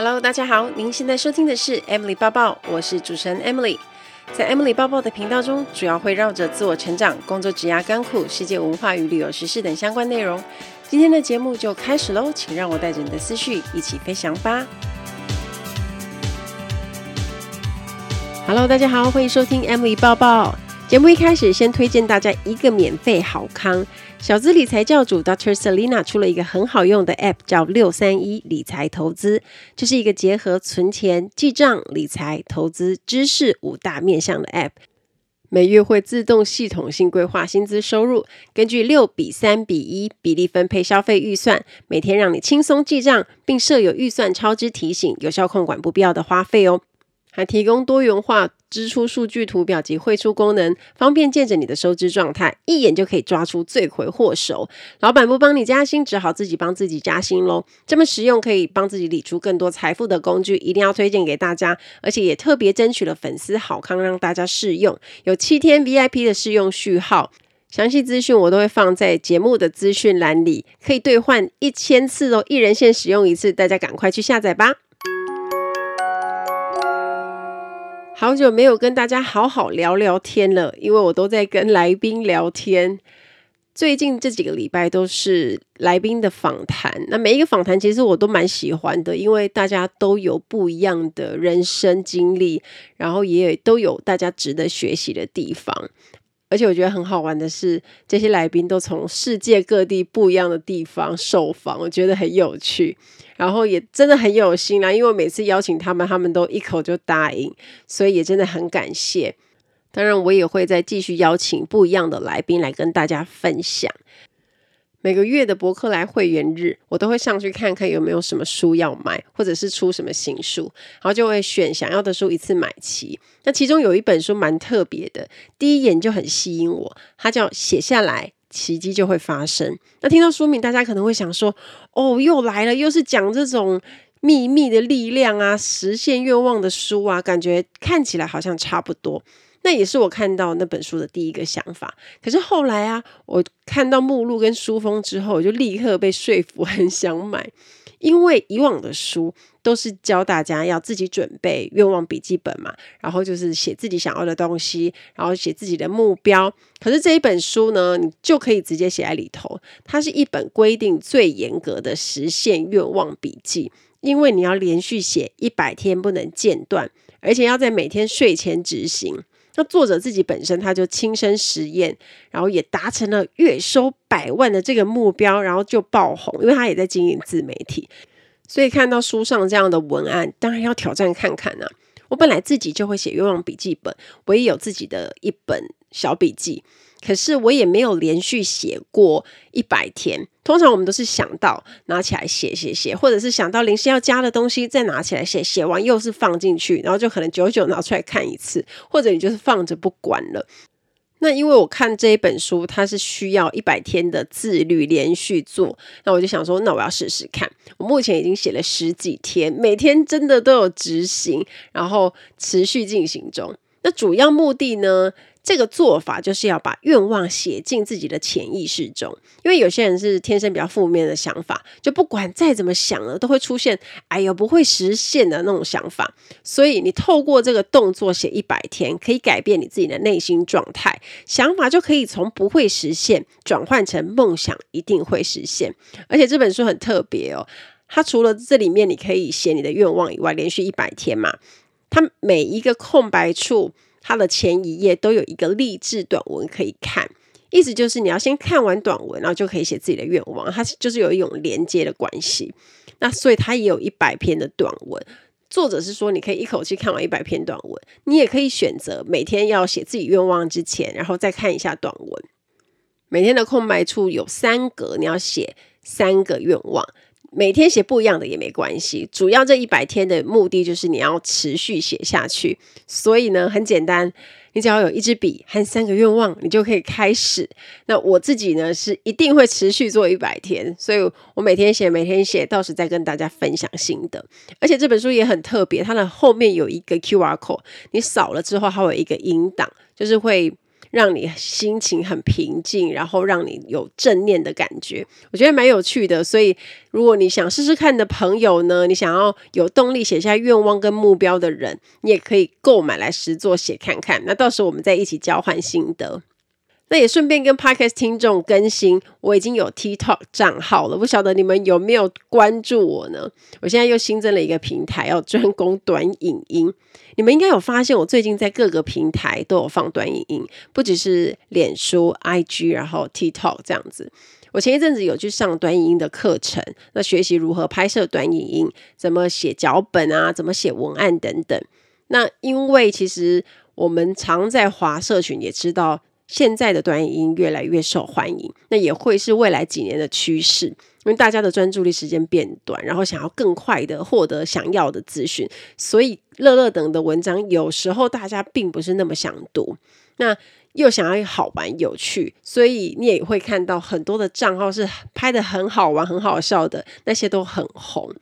Hello，大家好，您现在收听的是 Emily 抱抱，我是主持人 Emily。在 Emily 抱抱的频道中，主要会绕着自我成长、工作、职涯、甘苦、世界文化与旅游时事等相关内容。今天的节目就开始喽，请让我带着你的思绪一起飞翔吧。Hello，大家好，欢迎收听 Emily 抱抱。节目一开始，先推荐大家一个免费好康。小资理财教主 Dr. Selina 出了一个很好用的 App，叫六三一理财投资，这是一个结合存钱、记账、理财、投资知识五大面向的 App，每月会自动系统性规划薪资收入，根据六比三比一比例分配消费预算，每天让你轻松记账，并设有预算超支提醒，有效控管不必要的花费哦。还提供多元化支出数据图表及汇出功能，方便见证你的收支状态，一眼就可以抓出罪魁祸首。老板不帮你加薪，只好自己帮自己加薪喽。这么实用，可以帮自己理出更多财富的工具，一定要推荐给大家。而且也特别争取了粉丝好康，让大家试用，有七天 VIP 的试用序号。详细资讯我都会放在节目的资讯栏里，可以兑换一千次哦，一人限使用一次，大家赶快去下载吧。好久没有跟大家好好聊聊天了，因为我都在跟来宾聊天。最近这几个礼拜都是来宾的访谈，那每一个访谈其实我都蛮喜欢的，因为大家都有不一样的人生经历，然后也都有大家值得学习的地方。而且我觉得很好玩的是，这些来宾都从世界各地不一样的地方受访，我觉得很有趣，然后也真的很有心啦。因为每次邀请他们，他们都一口就答应，所以也真的很感谢。当然，我也会再继续邀请不一样的来宾来跟大家分享。每个月的博客来会员日，我都会上去看看有没有什么书要买，或者是出什么新书，然后就会选想要的书一次买齐。那其中有一本书蛮特别的，第一眼就很吸引我，它叫《写下来，奇迹就会发生》。那听到书名，大家可能会想说：“哦，又来了，又是讲这种秘密的力量啊，实现愿望的书啊，感觉看起来好像差不多。”那也是我看到那本书的第一个想法。可是后来啊，我看到目录跟书封之后，我就立刻被说服，很想买。因为以往的书都是教大家要自己准备愿望笔记本嘛，然后就是写自己想要的东西，然后写自己的目标。可是这一本书呢，你就可以直接写在里头。它是一本规定最严格的实现愿望笔记，因为你要连续写一百天，不能间断，而且要在每天睡前执行。那作者自己本身他就亲身实验，然后也达成了月收百万的这个目标，然后就爆红，因为他也在经营自媒体，所以看到书上这样的文案，当然要挑战看看呢。我本来自己就会写愿望笔记本，我也有自己的一本小笔记。可是我也没有连续写过一百天，通常我们都是想到拿起来写写写，或者是想到临时要加的东西再拿起来写，写完又是放进去，然后就可能久久拿出来看一次，或者你就是放着不管了。那因为我看这一本书，它是需要一百天的自律连续做，那我就想说，那我要试试看。我目前已经写了十几天，每天真的都有执行，然后持续进行中。那主要目的呢？这个做法就是要把愿望写进自己的潜意识中，因为有些人是天生比较负面的想法，就不管再怎么想了，都会出现“哎呦，不会实现的”那种想法。所以你透过这个动作写一百天，可以改变你自己的内心状态，想法就可以从不会实现转换成梦想一定会实现。而且这本书很特别哦，它除了这里面你可以写你的愿望以外，连续一百天嘛，它每一个空白处。它的前一页都有一个励志短文可以看，意思就是你要先看完短文，然后就可以写自己的愿望。它就是有一种连接的关系。那所以它也有一百篇的短文。作者是说你可以一口气看完一百篇短文，你也可以选择每天要写自己愿望之前，然后再看一下短文。每天的空白处有三格，你要写三个愿望。每天写不一样的也没关系，主要这一百天的目的就是你要持续写下去。所以呢，很简单，你只要有一支笔和三个愿望，你就可以开始。那我自己呢，是一定会持续做一百天，所以我每天写，每天写，到时再跟大家分享心得。而且这本书也很特别，它的后面有一个 QR code，你扫了之后，还有一个引导，就是会让你心情很平静，然后让你有正念的感觉。我觉得蛮有趣的。所以，如果你想试试看的朋友呢，你想要有动力写下愿望跟目标的人，你也可以购买来实作写看看。那到时候我们再一起交换心得。那也顺便跟 Podcast 听众更新，我已经有 TikTok 账号了，不晓得你们有没有关注我呢？我现在又新增了一个平台，要专攻短影音。你们应该有发现，我最近在各个平台都有放短影音，不只是脸书、IG，然后 TikTok 这样子。我前一阵子有去上短影音的课程，那学习如何拍摄短影音，怎么写脚本啊，怎么写文案等等。那因为其实我们常在华社群，也知道。现在的短影音越来越受欢迎，那也会是未来几年的趋势，因为大家的专注力时间变短，然后想要更快的获得想要的资讯，所以乐乐等的文章有时候大家并不是那么想读，那又想要好玩有趣，所以你也会看到很多的账号是拍得很好玩、很好笑的，那些都很红。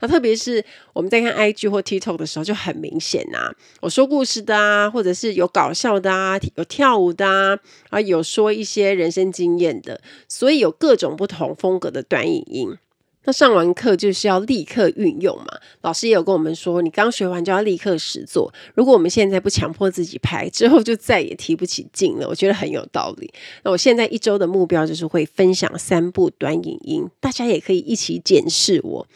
那特别是我们在看 IG 或 TikTok 的时候，就很明显呐、我说故事的啊，或者是有搞笑的啊，有跳舞的啊，啊有说一些人生经验的，所以有各种不同风格的短影音。那上完课就是要立刻运用嘛。老师也有跟我们说，你刚学完就要立刻实作。如果我们现在不强迫自己拍，之后就再也提不起劲了。我觉得很有道理。那我现在一周的目标就是会分享三部短影音，大家也可以一起检视我。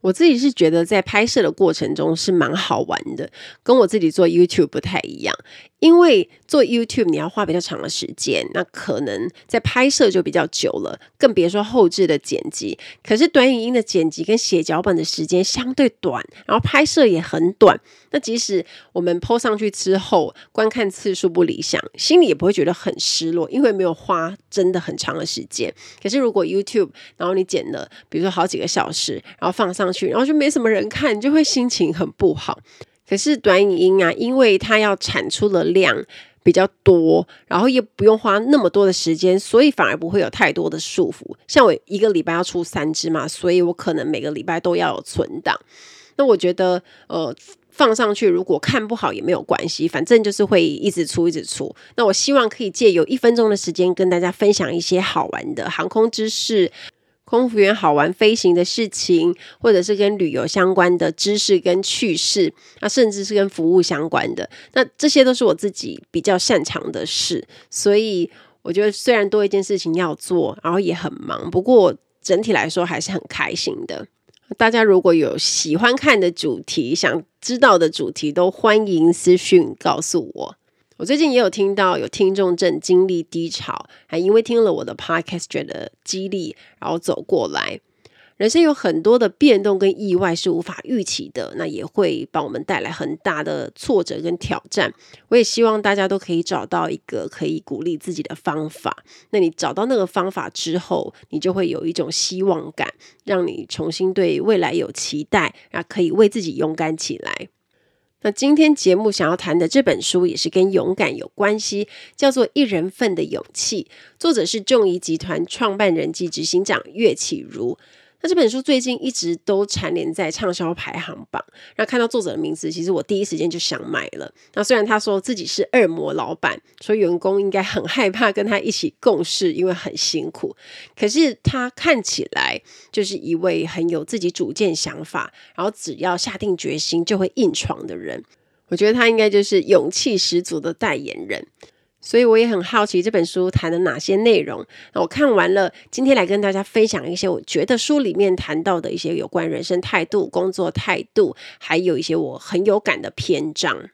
我自己是觉得在拍摄的过程中是蛮好玩的，跟我自己做 YouTube 不太一样。因为做 YouTube 你要花比较长的时间，那可能在拍摄就比较久了，更别说后置的剪辑。可是短影音的剪辑跟写脚本的时间相对短，然后拍摄也很短。那即使我们 PO 上去之后，观看次数不理想，心里也不会觉得很失落，因为没有花真的很长的时间。可是如果 YouTube，然后你剪了，比如说好几个小时，然后放上去，然后就没什么人看，你就会心情很不好。可是短影音啊，因为它要产出的量比较多，然后也不用花那么多的时间，所以反而不会有太多的束缚。像我一个礼拜要出三支嘛，所以我可能每个礼拜都要有存档。那我觉得，呃，放上去如果看不好也没有关系，反正就是会一直出，一直出。那我希望可以借由一分钟的时间跟大家分享一些好玩的航空知识。空服员好玩飞行的事情，或者是跟旅游相关的知识跟趣事，啊，甚至是跟服务相关的，那这些都是我自己比较擅长的事，所以我觉得虽然多一件事情要做，然后也很忙，不过整体来说还是很开心的。大家如果有喜欢看的主题，想知道的主题，都欢迎私讯告诉我。我最近也有听到有听众正经历低潮，还因为听了我的 podcast 觉得激励，然后走过来。人生有很多的变动跟意外是无法预期的，那也会帮我们带来很大的挫折跟挑战。我也希望大家都可以找到一个可以鼓励自己的方法。那你找到那个方法之后，你就会有一种希望感，让你重新对未来有期待，然后可以为自己勇敢起来。那今天节目想要谈的这本书也是跟勇敢有关系，叫做《一人份的勇气》，作者是众怡集团创办人及执行长岳启儒。那这本书最近一直都蝉联在畅销排行榜。那看到作者的名字，其实我第一时间就想买了。那虽然他说自己是恶魔老板，说员工应该很害怕跟他一起共事，因为很辛苦。可是他看起来就是一位很有自己主见想法，然后只要下定决心就会硬闯的人。我觉得他应该就是勇气十足的代言人。所以我也很好奇这本书谈了哪些内容。那我看完了，今天来跟大家分享一些我觉得书里面谈到的一些有关人生态度、工作态度，还有一些我很有感的篇章。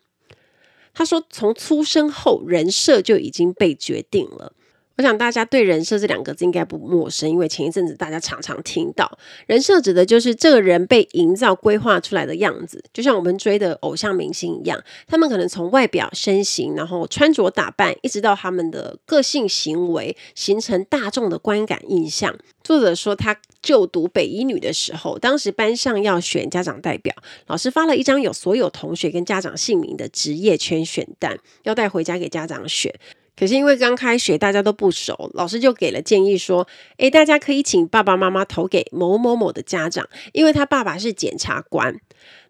他说，从出生后人设就已经被决定了。我想大家对人设这两个字应该不陌生，因为前一阵子大家常常听到，人设指的就是这个人被营造、规划出来的样子，就像我们追的偶像明星一样，他们可能从外表、身形，然后穿着打扮，一直到他们的个性行为，形成大众的观感印象。作者说，他就读北一女的时候，当时班上要选家长代表，老师发了一张有所有同学跟家长姓名的职业圈选单，要带回家给家长选。可是因为刚开学，大家都不熟，老师就给了建议说：“诶，大家可以请爸爸妈妈投给某某某的家长，因为他爸爸是检察官。”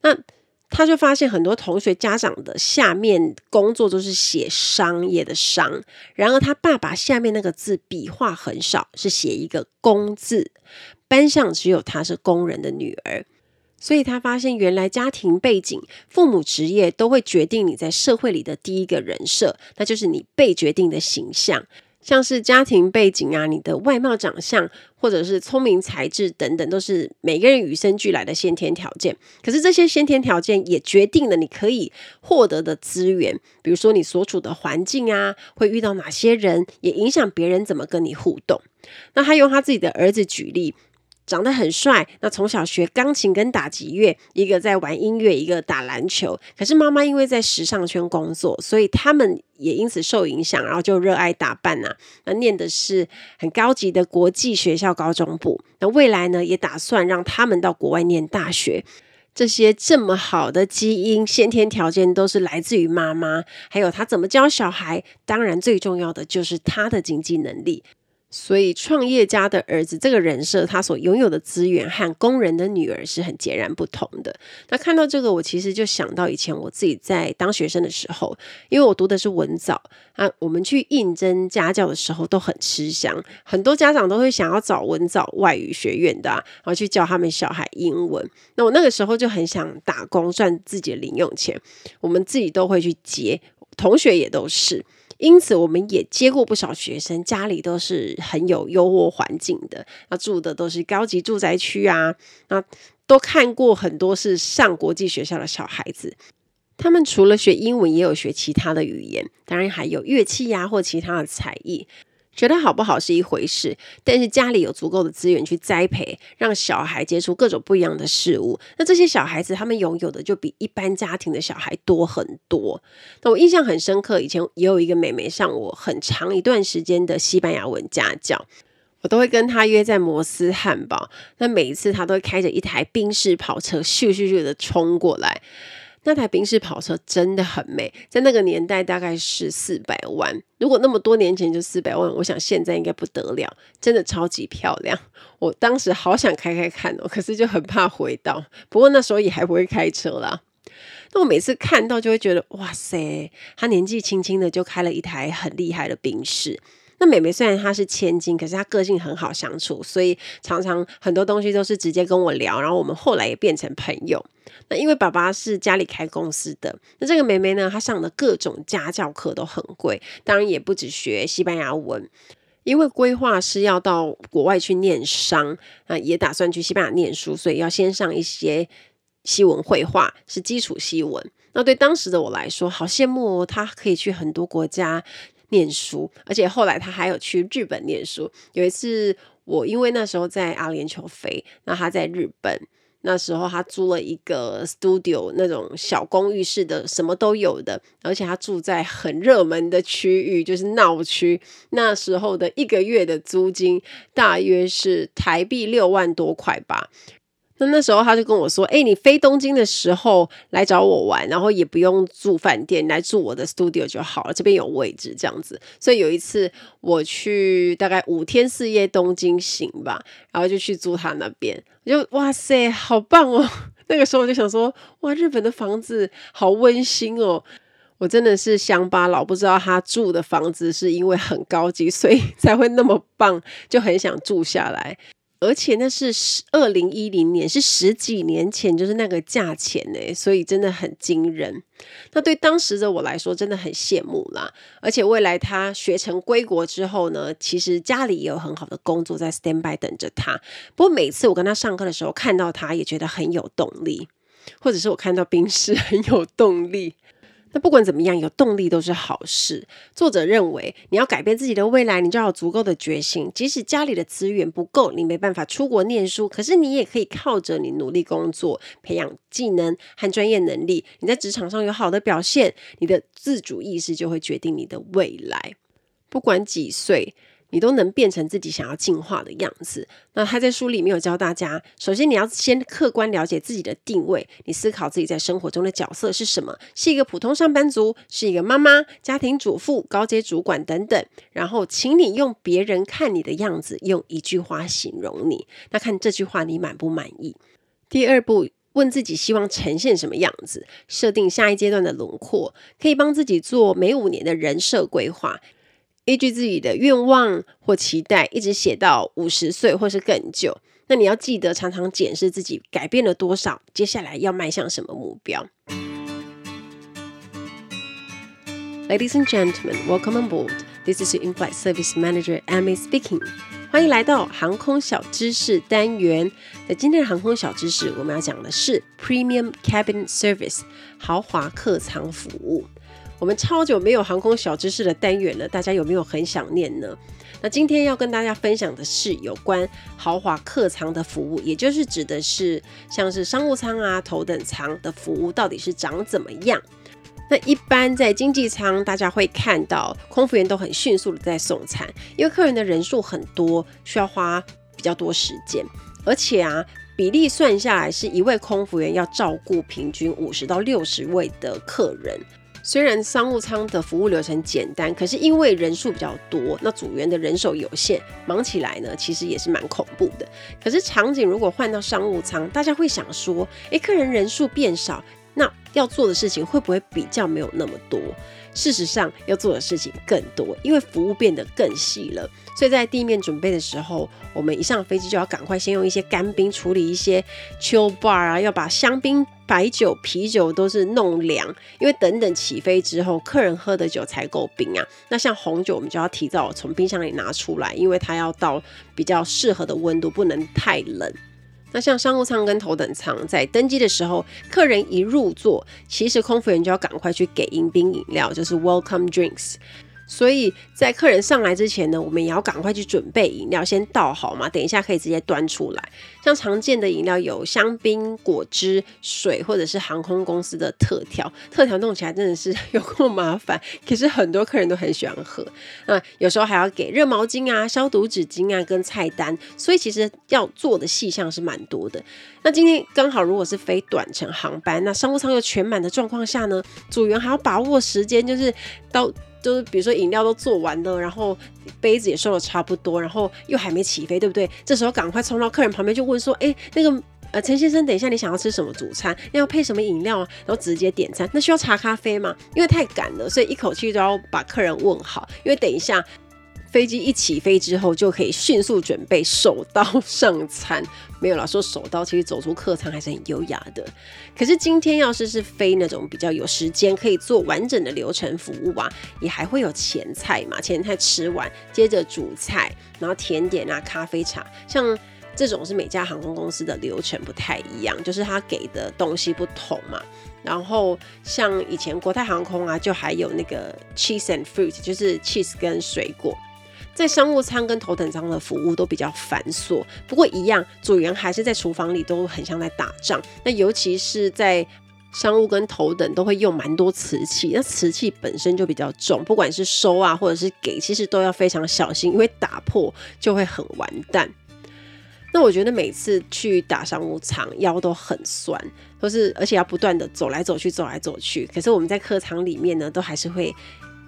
那他就发现很多同学家长的下面工作都是写商业的商，然而他爸爸下面那个字笔画很少，是写一个工字。班上只有他是工人的女儿，所以他发现原来家庭背景、父母职业都会决定你在社会里的第一个人设，那就是你被决定的形象。像是家庭背景啊，你的外貌长相，或者是聪明才智等等，都是每个人与生俱来的先天条件。可是这些先天条件也决定了你可以获得的资源，比如说你所处的环境啊，会遇到哪些人，也影响别人怎么跟你互动。那他用他自己的儿子举例。长得很帅，那从小学钢琴跟打击乐，一个在玩音乐，一个打篮球。可是妈妈因为在时尚圈工作，所以他们也因此受影响，然后就热爱打扮呐、那念的是很高级的国际学校高中部，那未来呢也打算让他们到国外念大学。这些这么好的基因、先天条件都是来自于妈妈，还有他怎么教小孩。当然，最重要的就是他的经济能力。所以，创业家的儿子这个人设，他所拥有的资源和工人的女儿是很截然不同的。那看到这个，我其实就想到以前我自己在当学生的时候，因为我读的是文藻啊，我们去应征家教的时候都很吃香，很多家长都会想要找文藻外语学院的啊，然后去教他们小孩英文。那我那个时候就很想打工赚自己的零用钱，我们自己都会去接，同学也都是。因此，我们也接过不少学生，家里都是很有优渥环境的，那住的都是高级住宅区啊，那都看过很多是上国际学校的小孩子，他们除了学英文，也有学其他的语言，当然还有乐器呀、或其他的才艺。学得好不好是一回事，但是家里有足够的资源去栽培，让小孩接触各种不一样的事物，那这些小孩子他们拥有的就比一般家庭的小孩多很多。那我印象很深刻，以前也有一个妹妹上我很长一段时间的西班牙文家教，我都会跟她约在摩斯汉堡，那每一次她都会开着一台宾士跑车咻咻咻的冲过来。那台宾士跑车真的很美，在那个年代大概是四百万。如果那么多年前就四百万，我想现在应该不得了，真的超级漂亮。我当时好想开开看哦，可是就很怕回到。不过那时候也还不会开车啦。那我每次看到就会觉得，哇塞，他年纪轻轻的就开了一台很厉害的宾士。那妹妹虽然她是千金，可是她个性很好相处，所以常常很多东西都是直接跟我聊，然后我们后来也变成朋友。那因为爸爸是家里开公司的，那这个妹妹呢，她上的各种家教课都很贵，当然也不止学西班牙文，因为规划是要到国外去念商，啊也打算去西班牙念书，所以要先上一些西文绘画，是基础西文。那对当时的我来说，好羡慕哦，她可以去很多国家。念书，而且后来他还有去日本念书。有一次，我因为那时候在阿联酋飞，那他在日本，那时候他租了一个 studio，那种小公寓式的，什么都有的，而且他住在很热门的区域，就是闹区。那时候的一个月的租金大约是台币六万多块吧。那那时候他就跟我说：“哎，你飞东京的时候来找我玩，然后也不用住饭店，来住我的 studio 就好了，这边有位置这样子。”所以有一次我去大概五天四夜东京行吧，然后就去住他那边，我就哇塞，好棒哦！那个时候我就想说：“哇，日本的房子好温馨哦！”我真的是乡巴佬，不知道他住的房子是因为很高级，所以才会那么棒，就很想住下来。而且那是十二零一零年，是十几年前，就是那个价钱呢，所以真的很惊人。那对当时的我来说，真的很羡慕啦。而且未来他学成归国之后呢，其实家里也有很好的工作在 stand by 等着他。不过每次我跟他上课的时候，看到他也觉得很有动力，或者是我看到宾士很有动力。那不管怎么样，有动力都是好事。作者认为，你要改变自己的未来，你就要有足够的决心。即使家里的资源不够，你没办法出国念书，可是你也可以靠着你努力工作，培养技能和专业能力。你在职场上有好的表现，你的自主意识就会决定你的未来。不管几岁。你都能变成自己想要进化的样子。那他在书里面有教大家，首先你要先客观了解自己的定位，你思考自己在生活中的角色是什么？是一个普通上班族，是一个妈妈、家庭主妇、高阶主管等等。然后，请你用别人看你的样子，用一句话形容你。那看这句话你满不满意？第二步。问自己希望呈现什么样子，设定下一阶段的轮廓，可以帮自己做每五年的人设规划，依据自己的愿望或期待，一直写到五十岁或是更久。那你要记得常常检视自己改变了多少，接下来要迈向什么目标。Ladies and gentlemen, welcome on board. This is your in-flight service manager, Amy speaking. 欢迎来到航空小知识单元。在今天的航空小知识，我们要讲的是 Premium Cabin Service 豪华客舱服务。我们超久没有航空小知识的单元了，大家有没有很想念呢？那今天要跟大家分享的是有关豪华客舱的服务，也就是指的是像是商务舱啊、头等舱的服务到底是长怎么样。那一般在经济舱，大家会看到空服员都很迅速的在送餐，因为客人的人数很多，需要花比较多时间，而且啊，比例算下来是一位空服员要照顾平均五十到六十位的客人。虽然商务舱的服务流程简单，可是因为人数比较多，那组员的人手有限，忙起来呢，其实也是蛮恐怖的。可是场景如果换到商务舱，大家会想说，诶，客人人数变少，那要做的事情会不会比较没有那么多？事实上，要做的事情更多，因为服务变得更细了。所以在地面准备的时候，我们一上飞机就要赶快先用一些干冰处理一些 chill bar 啊，要把香槟、白酒、啤酒都是弄凉，因为等等起飞之后，客人喝的酒才够冰啊。那像红酒，我们就要提早从冰箱里拿出来，因为它要到比较适合的温度，不能太冷。那像商务舱跟头等舱，在登机的时候，客人一入座，其实空服员就要赶快去给迎宾饮料，就是 welcome drinks。所以在客人上来之前呢，我们也要赶快去准备饮料，先倒好嘛，等一下可以直接端出来。像常见的饮料有香槟、果汁、水，或者是航空公司的特调。特调弄起来真的是有够麻烦，可是很多客人都很喜欢喝。那有时候还要给热毛巾啊、消毒纸巾啊，跟菜单。所以其实要做的细项是蛮多的。那今天刚好如果是飞短程航班，那商务舱又全满的状况下呢，组员还要把握时间，就是到。就是比如说饮料都做完了，然后杯子也收的差不多，然后又还没起飞，对不对？这时候赶快冲到客人旁边就问说：“哎，那个呃陈先生，等一下你想要吃什么主餐？要配什么饮料啊？”然后直接点餐。那需要茶咖啡吗？因为太赶了，所以一口气都要把客人问好，因为等一下。飞机一起飞之后，就可以迅速准备手刀上餐。没有啦，说手刀，其实走出客舱还是很优雅的。可是今天要是是飞那种比较有时间可以做完整的流程服务啊，也还会有前菜嘛，前菜吃完，接着主菜，然后甜点啊、咖啡茶，像这种是每家航空公司的流程不太一样，就是他给的东西不同嘛。然后像以前国泰航空啊，就还有那个 cheese and fruit，就是 cheese 跟水果。在商务舱跟头等舱的服务都比较繁琐，不过一样，组员还是在厨房里都很像在打仗。那尤其是在商务跟头等都会用蛮多瓷器，那瓷器本身就比较重，不管是收啊或者是给，其实都要非常小心，因为打破就会很完蛋。那我觉得每次去打商务舱腰都很酸，都是而且要不断的走来走去，走来走去。可是我们在客舱里面呢，都还是会。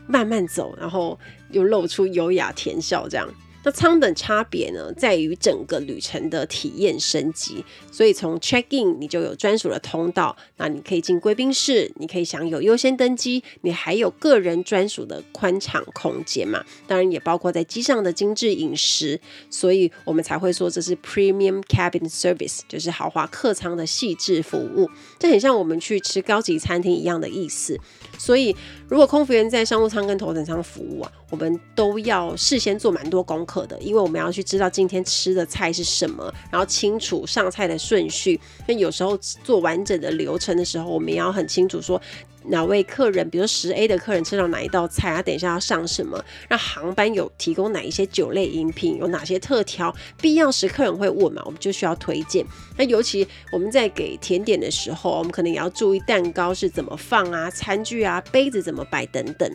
慢慢走，然后又露出优雅甜笑，这样。那舱等差别呢，在于整个旅程的体验升级。所以从 check in 你就有专属的通道，那你可以进贵宾室，你可以享有优先登机，你还有个人专属的宽敞空间嘛。当然也包括在机上的精致饮食，所以我们才会说这是 premium cabin service，就是豪华客舱的细致服务。这很像我们去吃高级餐厅一样的意思。所以如果空服员在商务舱跟头等舱服务啊，我们都要事先做蛮多功课的，因为我们要去知道今天吃的菜是什么，然后清楚上菜的顺序。那有时候做完整的流程的时候，我们也要很清楚说。哪位客人，比如十 A 的客人吃到哪一道菜啊？等一下要上什么？那航班有提供哪一些酒类饮品？有哪些特调？必要时客人会问嘛，我们就需要推荐。那尤其我们在给甜点的时候，我们可能也要注意蛋糕是怎么放啊，餐具啊，杯子怎么摆等等。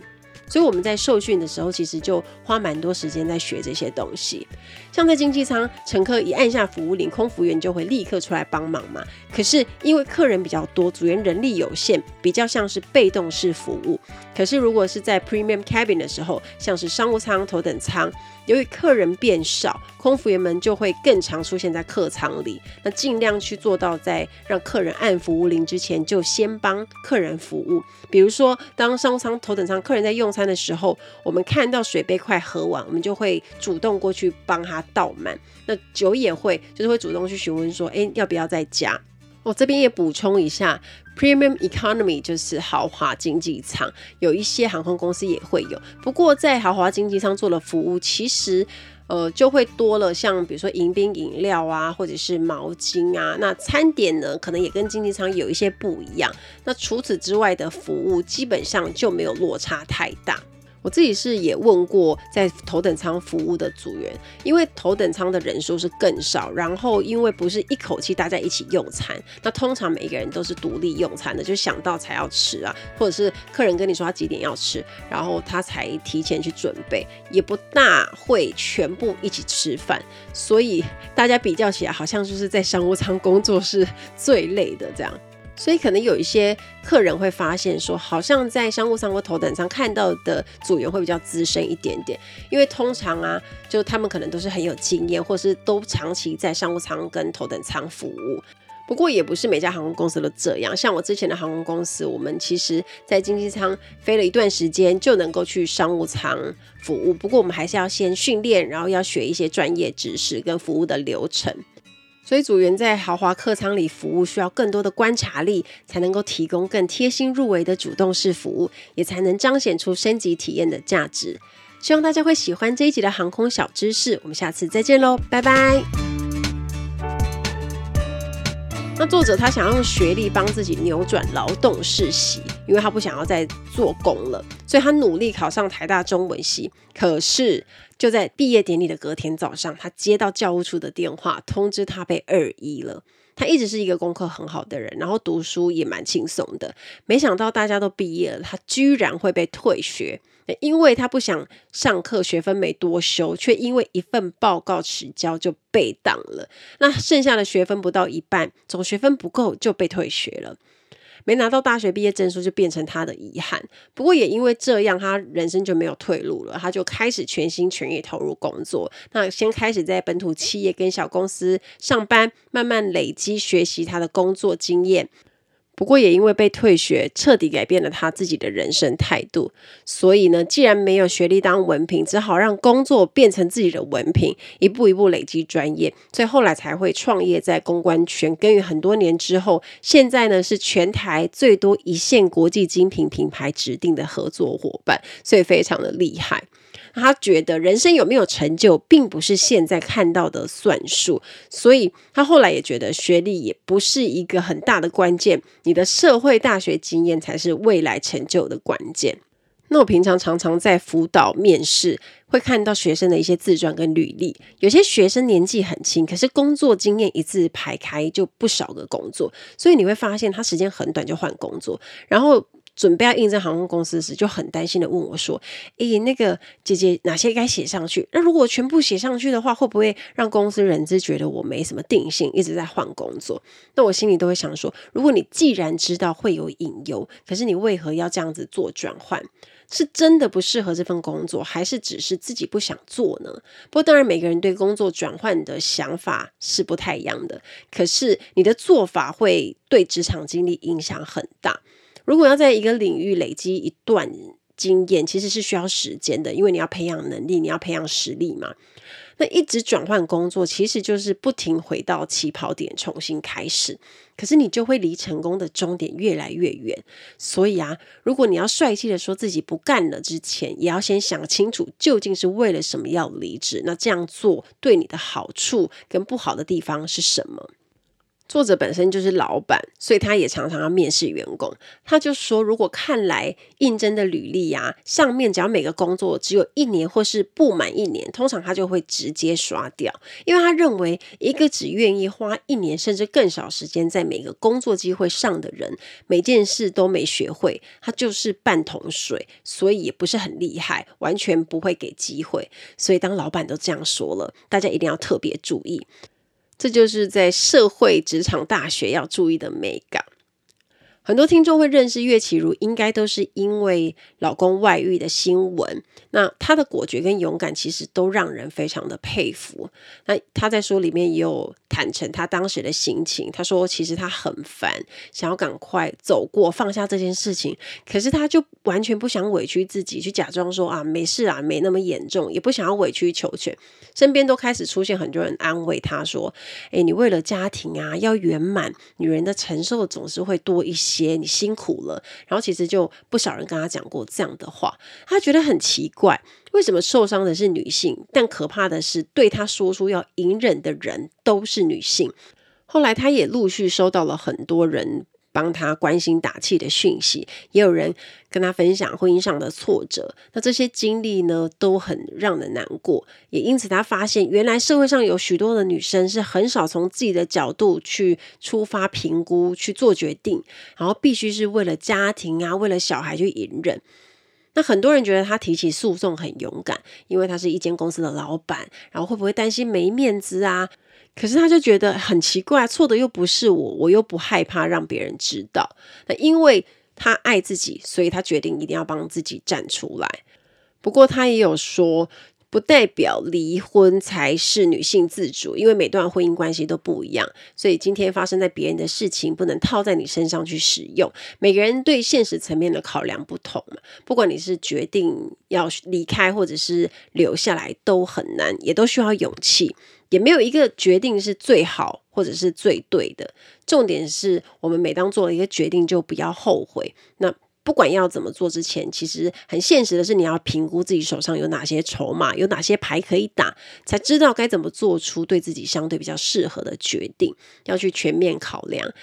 所以我们在受训的时候，其实就花蛮多时间在学这些东西。像在经济舱，乘客一按下服务铃，空服员就会立刻出来帮忙嘛。可是因为客人比较多，组员人力有限，比较像是被动式服务。可是如果是在 Premium Cabin 的时候，像是商务舱、头等舱，由于客人变少，空服员们就会更常出现在客舱里。那尽量去做到在让客人按服务铃之前，就先帮客人服务。比如说，当商务舱、头等舱客人在用餐的时候，我们看到水杯快喝完，我们就会主动过去帮他倒满。那酒也会，就是会主动去询问说，哎，要不要再加？我这边也补充一下，Premium Economy 就是豪华经济舱，有一些航空公司也会有。不过在豪华经济舱做的服务，其实呃就会多了，像比如说迎宾饮料啊，或者是毛巾啊。那餐点呢，可能也跟经济舱有一些不一样。那除此之外的服务，基本上就没有落差太大。我自己是也问过在头等舱服务的组员，因为头等舱的人数是更少，然后因为不是一口气大家一起用餐，那通常每一个人都是独立用餐的，就想到才要吃啊，或者是客人跟你说他几点要吃，然后他才提前去准备，也不大会全部一起吃饭，所以大家比较起来，好像就是在商务舱工作是最累的这样。所以可能有一些客人会发现说，好像在商务舱或头等舱看到的组员会比较资深一点点，因为通常啊，就他们可能都是很有经验，或是都长期在商务舱跟头等舱服务。不过也不是每家航空公司都这样，像我之前的航空公司，我们其实在经济舱飞了一段时间就能够去商务舱服务。不过我们还是要先训练，然后要学一些专业知识跟服务的流程。所以组员在豪华客舱里服务，需要更多的观察力，才能够提供更贴心入微的主动式服务，也才能彰显出升级体验的价值。希望大家会喜欢这一集的航空小知识，我们下次再见喽，拜拜。那作者他想用学历帮自己扭转劳动世袭，因为他不想要再做工了，所以他努力考上台大中文系。可是就在毕业典礼的隔天早上，他接到教务处的电话，通知他被二一了。他一直是一个功课很好的人，然后读书也蛮轻松的，没想到大家都毕业了，他居然会被退学。因为他不想上课，学分没多修，却因为一份报告迟交就被挡了。那剩下的学分不到一半，总学分不够就被退学了。没拿到大学毕业证书就变成他的遗憾。不过也因为这样，他人生就没有退路了。他就开始全心全意投入工作。那先开始在本土企业跟小公司上班，慢慢累积学习他的工作经验。不过也因为被退学，彻底改变了他自己的人生态度。所以呢，既然没有学历当文凭，只好让工作变成自己的文凭，一步一步累积专业。所以后来才会创业在公关圈耕耘很多年之后，现在呢是全台最多一线国际精品品牌指定的合作伙伴，所以非常的厉害。他觉得人生有没有成就，并不是现在看到的算数，所以他后来也觉得学历也不是一个很大的关键，你的社会大学经验才是未来成就的关键。那我平常常常在辅导面试，会看到学生的一些自传跟履历，有些学生年纪很轻，可是工作经验一字排开就不少个工作，所以你会发现他时间很短就换工作，然后。准备要应征航空公司时，就很担心的问我说：“诶，那个姐姐，哪些该写上去？那如果全部写上去的话，会不会让公司人资觉得我没什么定性，一直在换工作？”那我心里都会想说：如果你既然知道会有隐忧，可是你为何要这样子做转换？是真的不适合这份工作，还是只是自己不想做呢？不过当然，每个人对工作转换的想法是不太一样的。可是你的做法会对职场经历影响很大。如果要在一个领域累积一段经验，其实是需要时间的，因为你要培养能力，你要培养实力嘛。那一直转换工作，其实就是不停回到起跑点，重新开始。可是你就会离成功的终点越来越远。所以啊，如果你要帅气的说自己不干了之前，也要先想清楚究竟是为了什么要离职。那这样做对你的好处跟不好的地方是什么？作者本身就是老板，所以他也常常要面试员工。他就说，如果看来应征的履历呀，上面只要每个工作只有一年或是不满一年，通常他就会直接刷掉，因为他认为一个只愿意花一年甚至更少时间在每个工作机会上的人，每件事都没学会，他就是半桶水，所以也不是很厉害，完全不会给机会。所以当老板都这样说了，大家一定要特别注意。这就是在社会职场大学要注意的美感。很多听众会认识岳绮如，应该都是因为老公外遇的新闻。那她的果决跟勇敢，其实都让人非常的佩服。那她在书里面也有坦诚她当时的心情。她说，其实她很烦，想要赶快走过放下这件事情，可是她就完全不想委屈自己，去假装说啊没事啊，没那么严重，也不想要委曲求全。身边都开始出现很多人安慰她说：“诶，你为了家庭啊，要圆满，女人的承受总是会多一些。”些你辛苦了，然后其实就不少人跟他讲过这样的话，他觉得很奇怪，为什么受伤的是女性，但可怕的是对他说出要隐忍的人都是女性。后来他也陆续收到了很多人。帮他关心打气的讯息，也有人跟他分享婚姻上的挫折。那这些经历呢，都很让人难过。也因此，他发现原来社会上有许多的女生是很少从自己的角度去出发评估、去做决定，然后必须是为了家庭啊，为了小孩去隐忍。那很多人觉得他提起诉讼很勇敢，因为他是一间公司的老板，然后会不会担心没面子啊？可是他就觉得很奇怪，错的又不是我，我又不害怕让别人知道。那因为他爱自己，所以他决定一定要帮自己站出来。不过他也有说，不代表离婚才是女性自主，因为每段婚姻关系都不一样，所以今天发生在别人的事情不能套在你身上去使用。每个人对现实层面的考量不同嘛，不管你是决定要离开或者是留下来，都很难，也都需要勇气。也没有一个决定是最好或者是最对的，重点是我们每当做了一个决定，就不要后悔。那不管要怎么做之前，其实很现实的是，你要评估自己手上有哪些筹码，有哪些牌可以打，才知道该怎么做出对自己相对比较适合的决定。要去全面考量。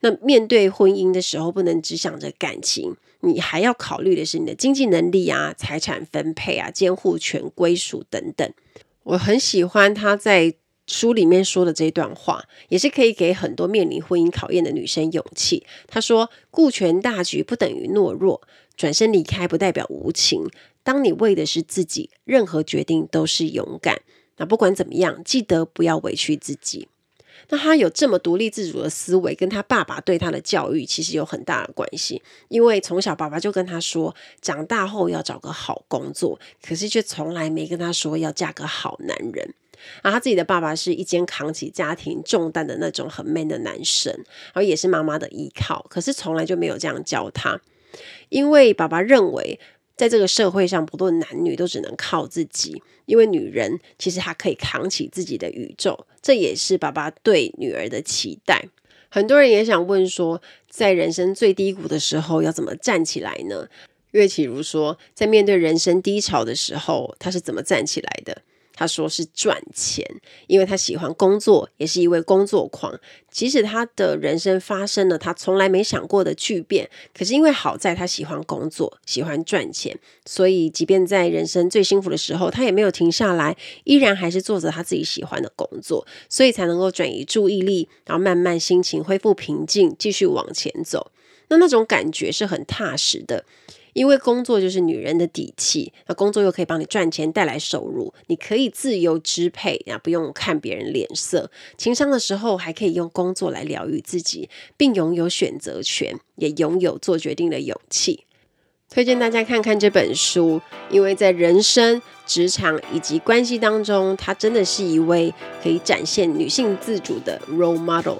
那面对婚姻的时候，不能只想着感情，你还要考虑的是你的经济能力啊、财产分配啊、监护权归属等等。我很喜欢他在书里面说的这段话，也是可以给很多面临婚姻考验的女生勇气。他说：“顾全大局不等于懦弱，转身离开不代表无情。当你为的是自己，任何决定都是勇敢。那不管怎么样，记得不要委屈自己。”那他有这么独立自主的思维，跟他爸爸对他的教育其实有很大的关系。因为从小爸爸就跟他说，长大后要找个好工作，可是却从来没跟他说要嫁个好男人。而他自己的爸爸是一肩扛起家庭重担的那种很 man 的男生，然后也是妈妈的依靠，可是从来就没有这样教他，因为爸爸认为。在这个社会上，不论男女都只能靠自己，因为女人其实她可以扛起自己的宇宙，这也是爸爸对女儿的期待。很多人也想问说，在人生最低谷的时候要怎么站起来呢？岳启如说，在面对人生低潮的时候，他是怎么站起来的？他说是赚钱，因为他喜欢工作，也是一位工作狂。即使他的人生发生了他从来没想过的巨变，可是因为好在他喜欢工作，喜欢赚钱，所以即便在人生最幸福的时候，他也没有停下来，依然还是做着他自己喜欢的工作，所以才能够转移注意力，然后慢慢心情恢复平静，继续往前走。那那种感觉是很踏实的。因为工作就是女人的底气，那工作又可以帮你赚钱带来收入，你可以自由支配，啊，不用看别人脸色。情伤的时候还可以用工作来疗愈自己，并拥有选择权，也拥有做决定的勇气。推荐大家看看这本书，因为在人生、职场以及关系当中，她真的是一位可以展现女性自主的 role model。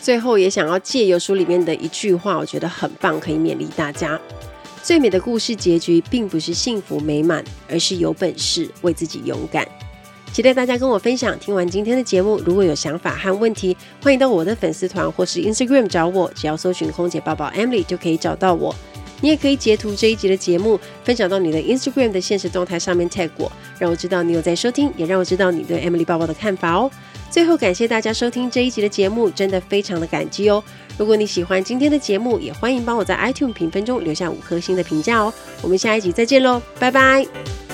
最后也想要借由书里面的一句话，我觉得很棒，可以勉励大家。最美的故事结局，并不是幸福美满，而是有本事为自己勇敢。期待大家跟我分享。听完今天的节目，如果有想法和问题，欢迎到我的粉丝团或是 Instagram 找我，只要搜寻“空姐抱抱 Emily” 就可以找到我。你也可以截图这一集的节目，分享到你的 Instagram 的限时动态上面 tag 我，让我知道你有在收听，也让我知道你对 Emily 抱抱的看法哦。最后，感谢大家收听这一集的节目，真的非常的感激哦。如果你喜欢今天的节目，也欢迎帮我在 iTunes 评分中留下五颗星的评价哦。我们下一集再见喽，拜拜。